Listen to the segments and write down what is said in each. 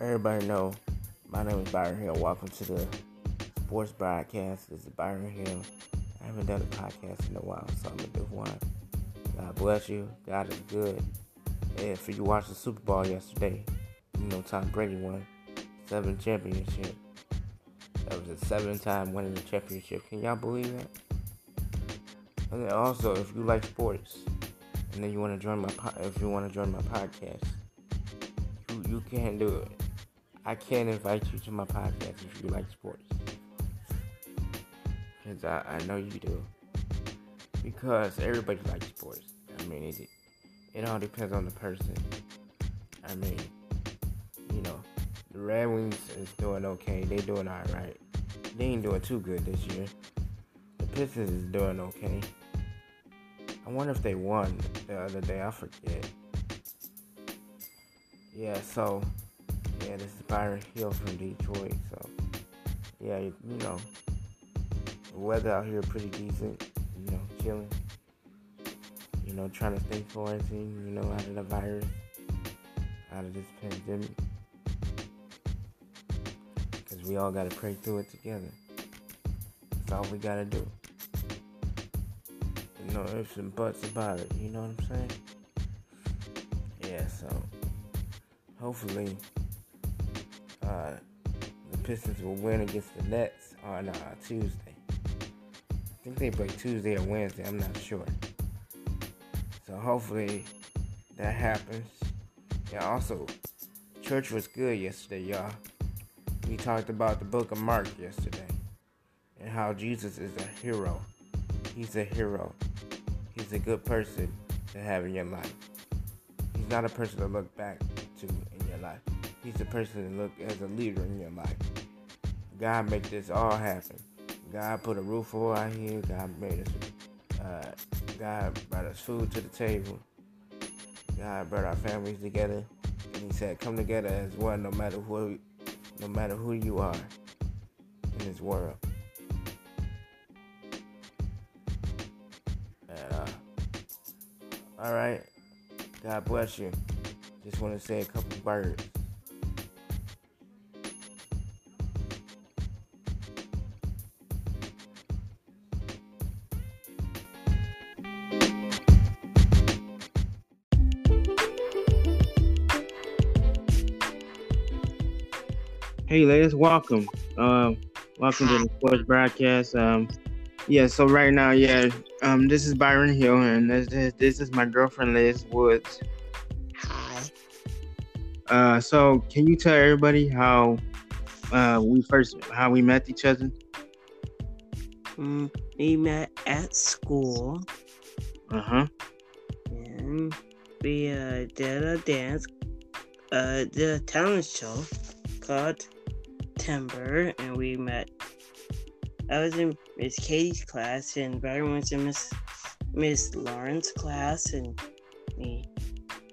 Everybody know my name is Byron Hill. Welcome to the sports broadcast. This is Byron Hill. I haven't done a podcast in a while, so I'm gonna do one. God bless you. God is good. If you watched the Super Bowl yesterday, you know Tom Brady won seven championship. That was a seven-time winning the championship. Can y'all believe that? And then also, if you like sports, and then you want to join my po- if you want to join my podcast, you you can do it. I can invite you to my podcast if you like sports, because I, I know you do. Because everybody likes sports. I mean, it it all depends on the person. I mean, you know, the Red Wings is doing okay. They're doing all right. They ain't doing too good this year. The Pistons is doing okay. I wonder if they won the other day. I forget. Yeah, so yeah, this is Byron Hill from Detroit. So yeah, you, you know, the weather out here pretty decent. You know, chilling. You know, trying to stay quarantined. You know, out of the virus, out of this pandemic. Cause we all gotta pray through it together. That's all we gotta do no ifs and buts about it. You know what I'm saying? Yeah. So hopefully, uh, the Pistons will win against the Nets on uh, Tuesday. I think they play Tuesday or Wednesday. I'm not sure. So hopefully that happens. Yeah. Also, church was good yesterday, y'all. We talked about the Book of Mark yesterday and how Jesus is a hero. He's a hero he's a good person to have in your life. He's not a person to look back to in your life. He's the person to look as a leader in your life. God made this all happen. God put a roof over our head. God made us. Uh, God brought us food to the table. God brought our families together, and He said, "Come together as one, no matter who, no matter who you are in this world." All right. God bless you. Just want to say a couple words. Hey, ladies, welcome. Um, welcome to the sports broadcast. Um, yeah, so right now, yeah, um, this is Byron Hill, and this, this, this is my girlfriend Liz Woods. Hi. Uh, so can you tell everybody how uh we first how we met each other? Mm, we met at school. Uh huh. And we uh, did a dance, uh, did a talent show called Timber, and we met I was in Miss Katie's class, and Byron was in Miss Miss Lauren's class, and we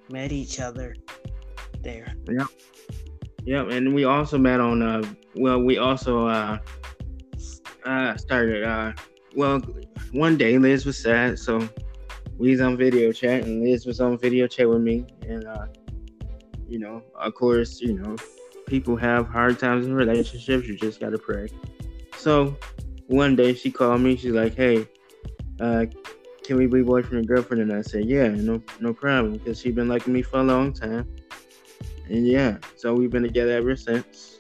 met each other there. Yep. Yep, and we also met on. Uh, well, we also uh, uh started. Uh, well, one day Liz was sad, so we was on video chat, and Liz was on video chat with me, and uh, you know, of course, you know, people have hard times in relationships. You just gotta pray. So one day she called me. She's like, "Hey, uh, can we be boyfriend and girlfriend?" And I said, "Yeah, no, no problem," because she's been liking me for a long time. And yeah, so we've been together ever since.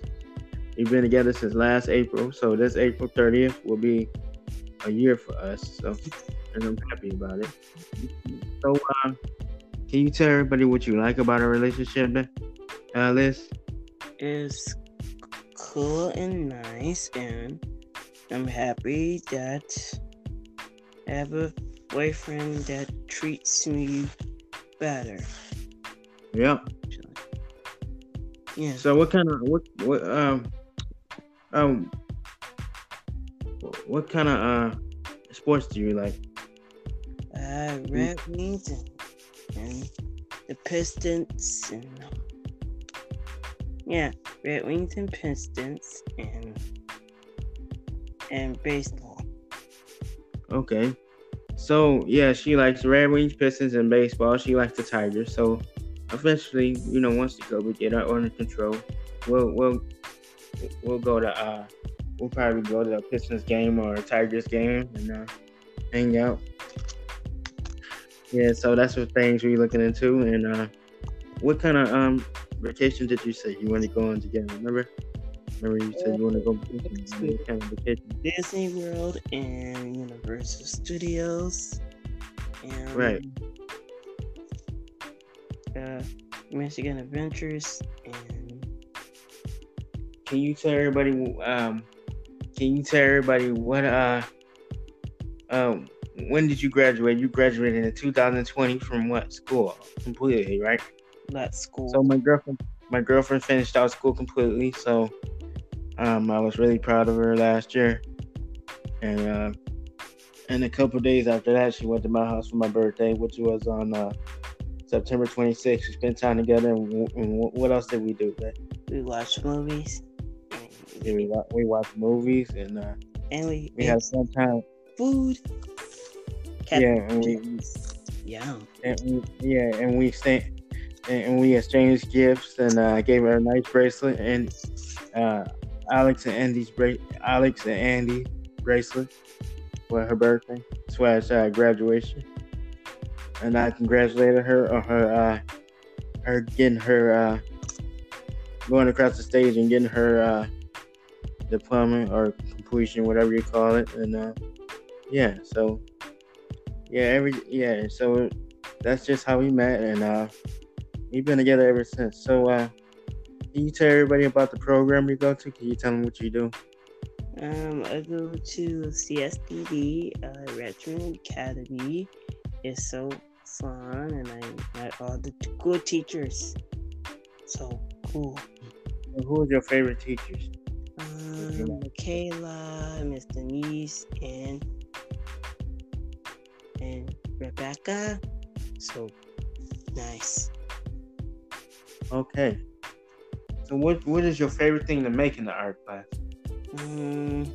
We've been together since last April, so this April 30th will be a year for us. So, and I'm happy about it. So, uh, can you tell everybody what you like about our relationship, uh, Liz? It's cool and nice, and I'm happy that I have a boyfriend that treats me better. Yeah. Yeah. So what kind of what what um um what kind of uh sports do you like? Uh, Red Wings and, and the Pistons and yeah, Red Wings and Pistons and and baseball. Okay. So yeah, she likes Red Wings, Pistons, and baseball. She likes the Tigers. So eventually, you know, once the COVID get under control, we'll we'll we'll go to uh we'll probably go to a Pistons game or a Tigers game and uh, hang out. Yeah, so that's what things we're looking into. And uh, what kind of um vacation did you say you want to go on together? Remember? Remember you said you want to go vacation? Kind of vacation? Disney World and Universal Studios. And, Right. Uh, Michigan Adventures and Can you tell everybody um can you tell everybody what uh um when did you graduate? You graduated in 2020 from what school? Completely, right? That school. So my girlfriend, my girlfriend finished out school completely. So, um, I was really proud of her last year, and uh, and a couple days after that, she went to my house for my birthday, which was on uh, September 26th. We spent time together. And, w- and w- what else did we do? Babe? we watched movies. Yeah, we wa- we watched movies and uh, And we, we had some time. food. Yeah, and we Yum. and we, yeah, and we stayed. And we exchanged gifts, and uh, I gave her a nice bracelet, and uh, Alex and Ani's bra- Alex and Ani bracelet for her birthday. Slash uh, graduation, and I congratulated her on her uh, her getting her uh, going across the stage and getting her uh, diploma or completion, whatever you call it, and uh, yeah, so yeah, every yeah, so that's just how we met, and uh, we've been together ever since. So, uh, can you tell everybody about the program you go to? Can you tell them what you do? Um, I go to CSDD, uh, Academy. It's so fun, and I met all the cool teachers. So cool. And who is your favorite teachers? Um, Kayla, Miss Denise, and and Rebecca. So nice. Okay. So, what what is your favorite thing to make in the art class? Um,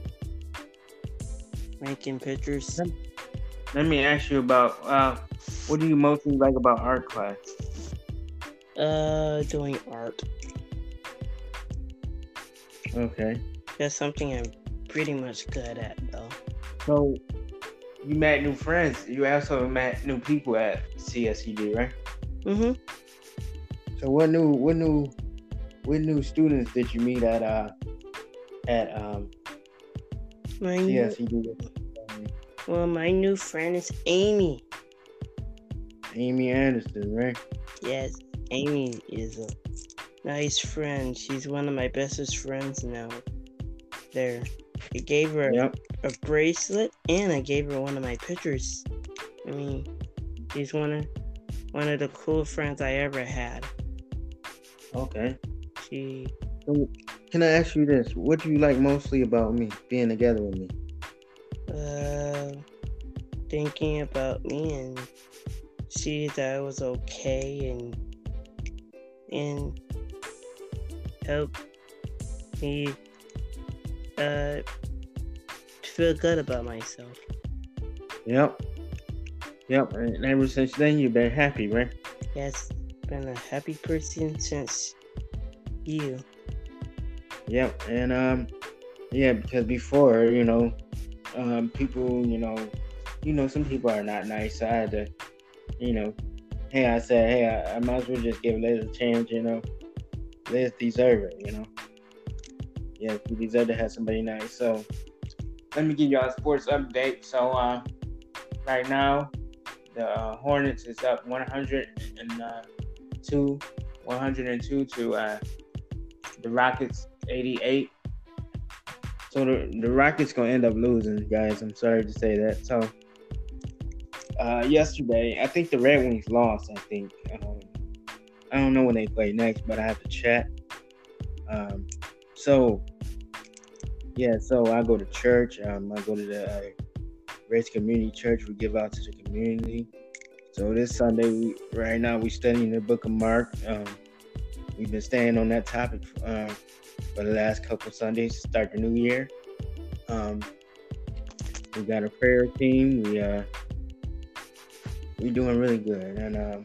making pictures. Let me ask you about uh, what do you mostly like about art class? Uh, doing art. Okay. That's something I'm pretty much good at, though. So, you met new friends. You also met new people at CSED, right? Mm-hmm. So, what new what new what new students did you meet at uh at um My new, well, my new friend is Amy. Amy Anderson, right? Yes, Amy is a nice friend. She's one of my bestest friends now. There, I gave her Yep. a bracelet and I gave her one of my pictures. I mean, she's one of one of the cool friends I ever had. Okay. She Can I ask you this? What do you like mostly about me being together with me? uh thinking about me and see that I was okay and and help me uh feel good about myself. Yep. Yep. And ever since then, you've been happy, right? Yes, been a happy person since you. Yep. And um, yeah, because before, you know, um, people, you know, you know, some people are not nice. So I had to, you know, hey, I said, hey, I, I might as well just give Liz a chance, you know. Liz deserve it, you know. Yeah, we deserve to have somebody nice. So let me give y'all a sports update. So uh, right now, the uh, Hornets is up 102, 102 to uh, the Rockets 88. So the, the Rockets gonna end up losing, guys. I'm sorry to say that. So uh, yesterday, I think the Red Wings lost. I think um, I don't know when they play next, but I have to check. Um, so yeah, so I go to church. Um, I go to the uh, Grace Community Church. We give out to the community. So this Sunday, we right now we're studying the Book of Mark. Um, we've been staying on that topic uh, for the last couple Sundays. to Start the new year. Um, we got a prayer team. We uh, we're doing really good, and um,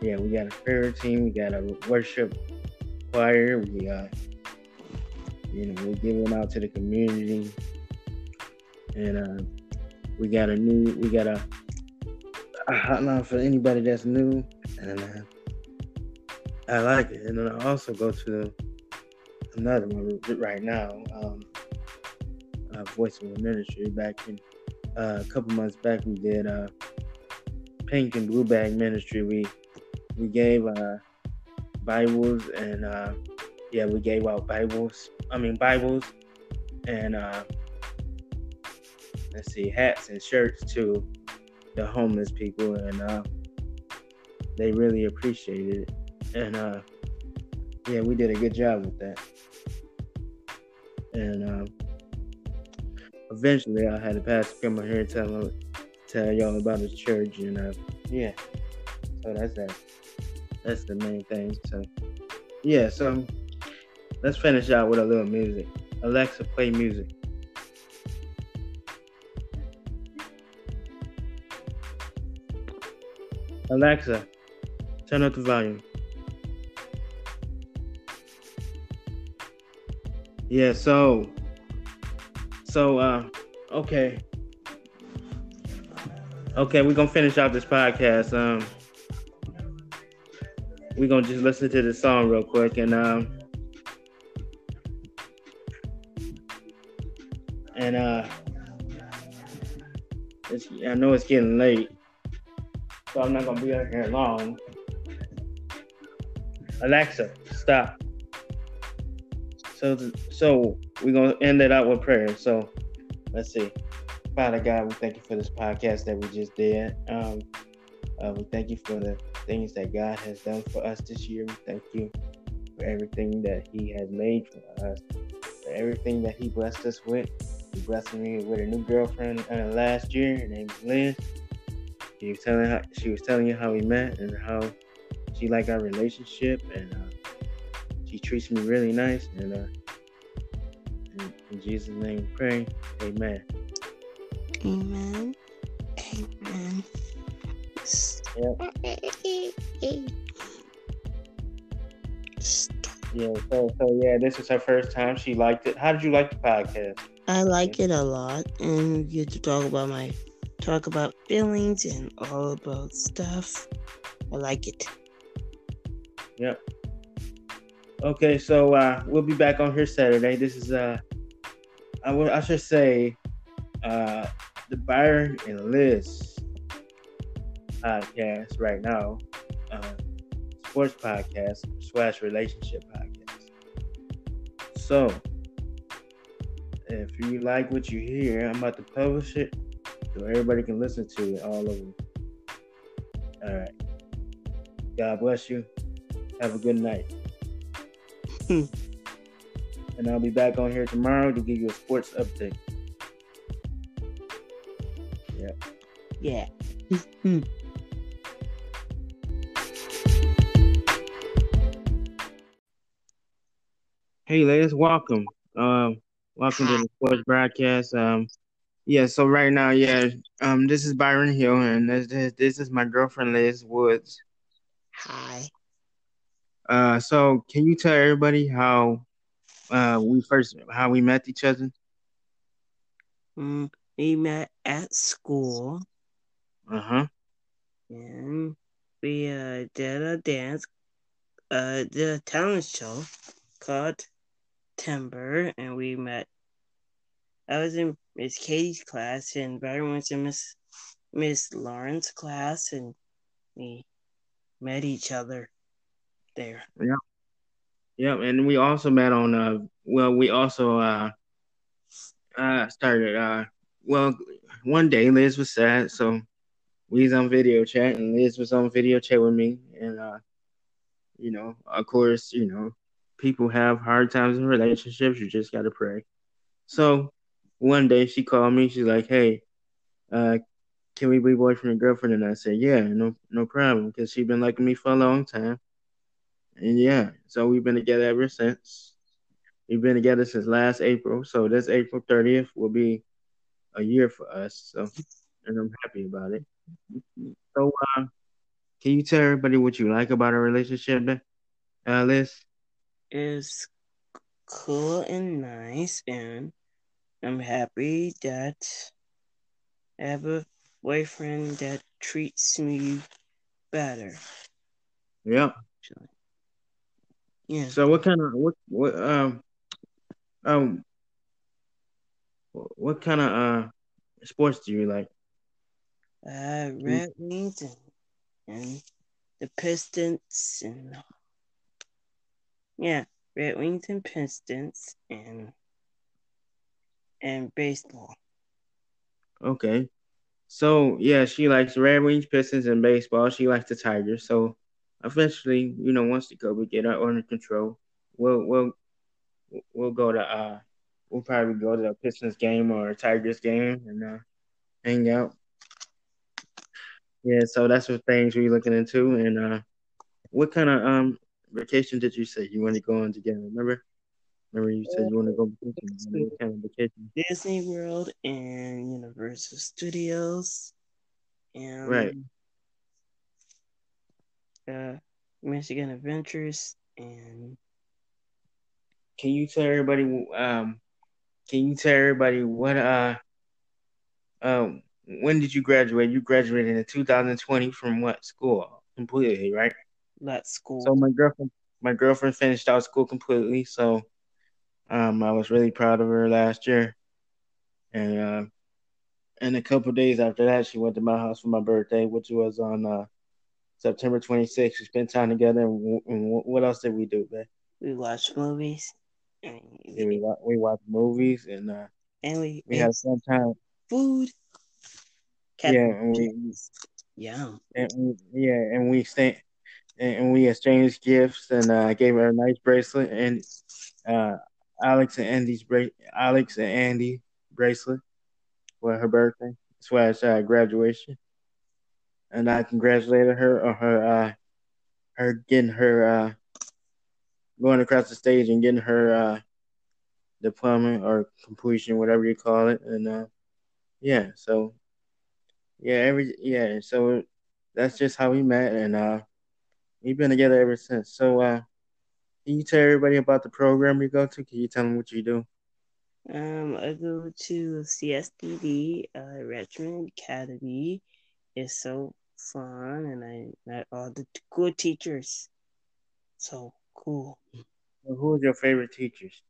yeah, we got a prayer team. We got a worship choir. We uh, you know, we're giving out to the community, and uh, we got a new, we got a, a hotline for anybody that's new, and uh, I like it. And then I also go to another one right now, um, uh, Voice of the Ministry. Back in uh, a couple months back, we did uh, Pink and Blue Bag Ministry. We we gave uh, Bibles and uh, yeah, we gave out Bibles. I mean Bibles and uh, let's see, hats and shirts to the homeless people, and uh, they really appreciated it. And uh, yeah, we did a good job with that. And um, eventually, I had a pastor come on here and tell tell y'all about his church, and uh, yeah, so that's that. That's the main thing. So yeah, so let's finish out with a little music. Alexa, play music. Alexa, turn up the volume. Yeah, so so uh okay. Okay, we're gonna finish out this podcast. Um we're gonna just listen to the song real quick and um and uh I know it's getting late, so I'm not gonna be out here long. Alexa, stop. So, so we're gonna end it out with prayer. So, let's see. Father God, we thank you for this podcast that we just did. Um, uh, we thank you for the things that God has done for us this year. We thank you for everything that He has made for us, for everything that He blessed us with. He blessed me with a new girlfriend uh, last year. Her name is Liz. She was telling how, she was telling you how we met and how she liked our relationship and. Uh, he treats me really nice. And uh, in, in Jesus' name we pray. Amen. Amen. Amen. Yep. Yeah, so so yeah, this is her first time. She liked it. How did you like the podcast? I like it a lot, and we get to talk about my talk about feelings and all about stuff. I like it. Yep. Okay, so uh, we'll be back on here Saturday. This is uh, I, should say, uh, the Byron and Liz podcast right now, uh, sports podcast slash relationship podcast. So, if you like what you hear, I'm about to publish it so everybody can listen to it all over. All right. God bless you. Have a good night. and I'll be back on here tomorrow to give you a sports update. Yeah. Yeah. hey, ladies, welcome. Um, welcome to the sports broadcast. Um, yeah. So right now, yeah, um, this is Byron Hill, and this this, this is my girlfriend Liz Woods. Hi. Uh, so can you tell everybody how uh we first how we met each other? Mm, we met at school. Uh huh. And we uh, did a dance, uh, did a talent show called Timber, and we met. I was in Miss Katie's class, and Byron was in Miss Miss Lauren's class, and we met each other there. Yeah. Yeah, and we also met on uh well we also uh uh started uh well one day Liz was sad, so we was on video chat and Liz was on video chat with me and uh you know, of course, you know, people have hard times in relationships, you just gotta pray. So one day she called me, she's like, Hey, uh can we be boyfriend and girlfriend? And I said, Yeah, no no problem, because she's been liking me for a long time. And yeah, so we've been together ever since. We've been together since last April. So this April 30th will be a year for us. So, and I'm happy about it. So, uh, can you tell everybody what you like about our relationship, Liz? is cool and nice, and I'm happy that I have a boyfriend that treats me better. Yeah. Actually. Yeah. So what kind of what what um um what kind of uh sports do you like? Uh, Red Wings and, and the Pistons and yeah, Red Wings and Pistons and and baseball. Okay. So yeah, she likes Red Wings, Pistons, and baseball. She likes the Tigers. So eventually, you know, once the COVID get her under control, we'll we'll we'll go to uh we'll probably go to a Pistons game or a Tigers game and uh hang out. Yeah, so that's what things we're looking into. And uh what kind of um vacation did you say you want to go on together? Remember? Remember you said you want to go vacation. What kind of vacation? Disney World and Universal Studios and Right. uh Michigan Adventures and Can you tell everybody um can you tell everybody what uh um when did you graduate? You graduated in 2020 from what school? Completely, right? that school. So my girlfriend my girlfriend finished out school completely, so um I was really proud of her last year. And uh and a couple days after that she went to my house for my birthday, which was on uh September 26th. We spent time together and, and what else did we do, man? we watched movies Yeah, we, wa- we watched movies and uh and we, we had fun time. food. Yeah, and we yeah. and we, yeah, and we stayed, and, we exchanged gifts, and uh, I gave her a nice bracelet, and uh, Alex and Ani's bra- Alex and Ani bracelet for her birthday, slash uh, graduation, and I congratulated her on her uh, her getting her uh, going across the stage and getting her uh, diploma or completion, whatever you call it, and uh, yeah, so yeah, every yeah, so that's just how we met, and uh, we've been together ever since. So, uh, can you tell everybody about the program you go to? Can you tell them what you do? Um, I go to CSDD, uh, Richmond Academy. It's so fun, and I met all the good teachers. So cool. Who is your favorite teachers?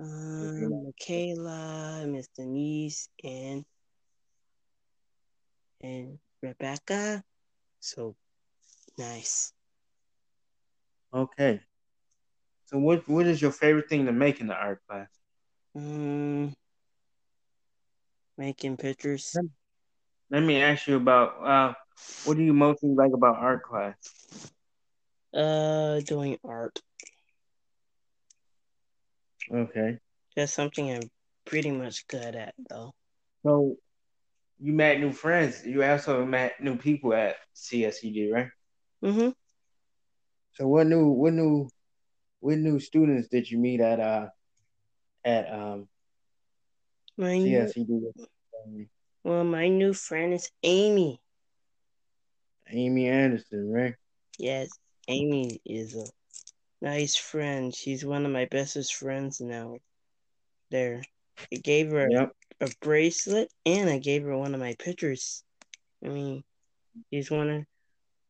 Um, Michaela, Miss Denise, and and Rebecca. So nice. Okay. So, what what is your favorite thing to make in the art class? Um, making pictures. Let me ask you about uh, what do you mostly like about art class? Uh, doing art. Okay. That's something I'm pretty much good at, though. So, you met new friends. You also met new people at CSED, right? Mm-hmm. So, what new what new what new students did you meet at uh at um My new, CSED? well, my new friend is Amy. Amy Anderson, right? Yes, Amy is a nice friend. She's one of my bestest friends now. There, I gave her Yep. a bracelet and I gave her one of my pictures. I mean, she's one of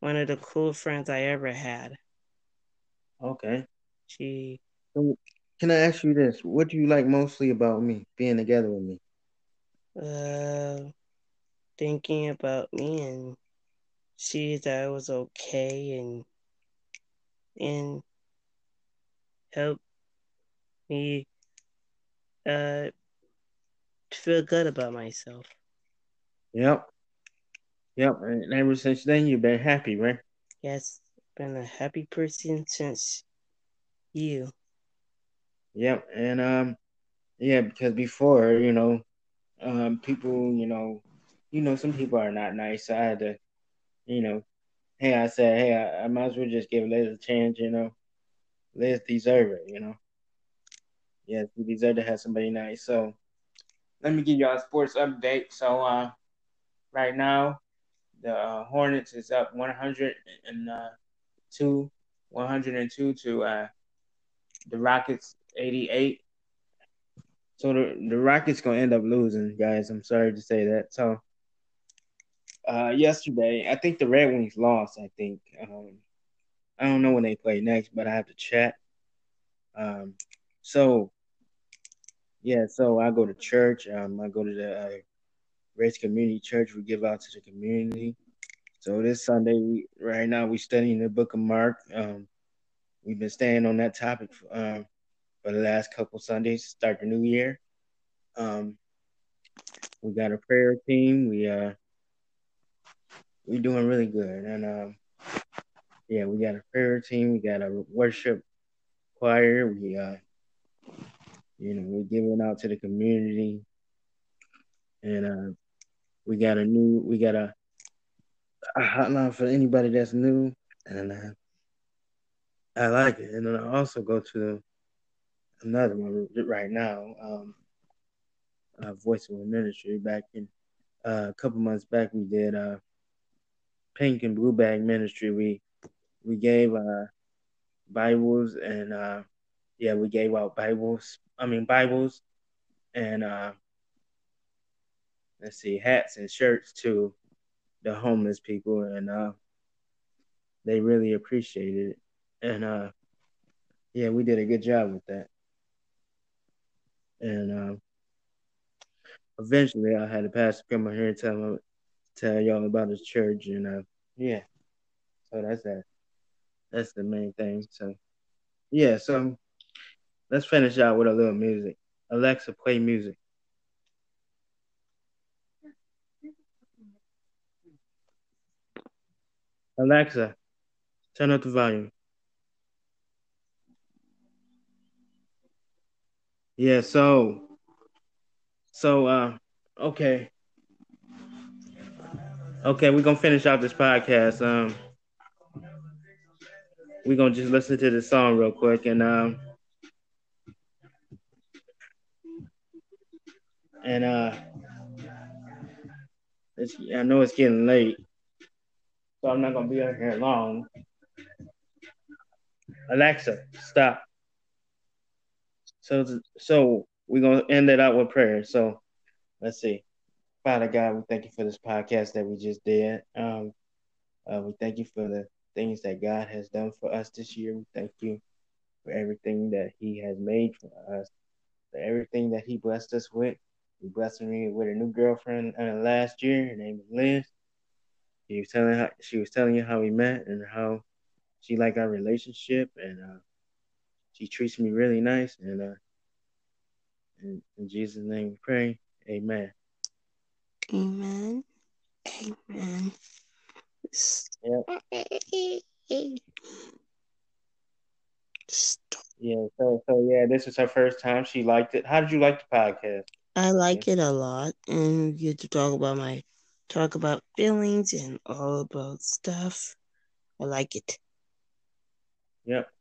one of the cool friends I ever had. Okay. She Can I ask you this? What do you like mostly about me being together with me? uh thinking about me and see that I was okay and and help me uh feel good about myself. Yep. Yep. And ever since then, you've been happy, right? Yes, been a happy person since you. Yep. And um, yeah, because before, you know, um, people, you know, you know, some people are not nice. So I had to, you know, hey, I said, hey, I, I might as well just give Liz a chance, you know. Liz deserve it, you know. Yes, we deserve to have somebody nice. So let me give y'all a sports update. So uh, right now, the uh, Hornets is up 102, 102 to uh, the Rockets 88. So the, the Rockets gonna end up losing, guys. I'm sorry to say that. So uh yesterday, I think the Red Wings lost, I think. Um I don't know when they play next, but I have to check. Um so yeah, so I go to church. Um I go to the uh, Grace Community Church. We give out to the community. So this Sunday, we right now we're studying the Book of Mark. Um, we've been staying on that topic um, for the last couple Sundays. To start the new year. Um, we got a prayer team. We uh, we doing really good, and um, yeah, we got a prayer team. We got a worship choir. We uh, you know, we're giving out to the community, and uh, we got a new, we got a a hotline for anybody that's new, and uh, I like it. And then I also go to another one right now, um, uh, Voice of Ministry. Back in uh, a couple months back, we did uh, Pink and Blue Bag Ministry. We we gave uh, Bibles and uh, yeah, we gave out Bibles. I mean Bibles and uh, let's see, hats and shirts to the homeless people, and uh, they really appreciated it. And uh, yeah, we did a good job with that. And uh, eventually, I had a pastor come out here and tell me, tell y'all about his church, and uh, yeah, so that's that. That's the main thing. So yeah, so let's finish out with a little music. Alexa, play music. Alexa, turn up the volume. Yeah, so so uh okay. Okay, we're gonna finish out this podcast. Um we're gonna just listen to the song real quick and um and uh it's, I know it's getting late so I'm not gonna be on here long. Alexa, stop. So, so we're gonna end it out with prayer. So, let's see. Father God, we thank you for this podcast that we just did. Um, uh, we thank you for the things that God has done for us this year. We thank you for everything that He has made for us, for everything that He blessed us with. He blessed me with a new girlfriend uh, last year. Her name is Liz. She was telling how she was telling you how we met and how she liked our relationship and uh, she treats me really nice and uh, in, in Jesus' name we pray. Amen. Amen. Amen. Yep. Yeah, so so yeah, this is her first time. She liked it. How did you like the podcast? I like it a lot, and get to talk about my talk about feelings and all about stuff. I like it. Yep.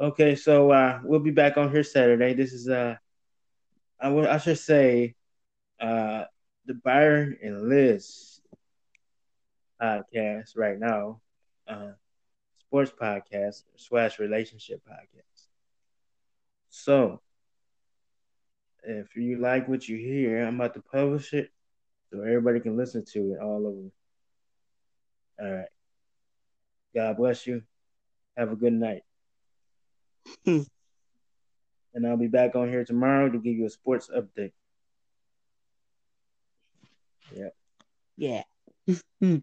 Okay, so uh, we'll be back on here Saturday. This is uh, I, w- I should say, uh, the Byron and Liz podcast right now, uh, sports podcast slash relationship podcast. So, if you like what you hear, I'm about to publish it so everybody can listen to it all over. All right. God bless you. Have a good night. Hmm. and I'll be back on here tomorrow to give you a sports update. Yeah. Yeah. Hmm.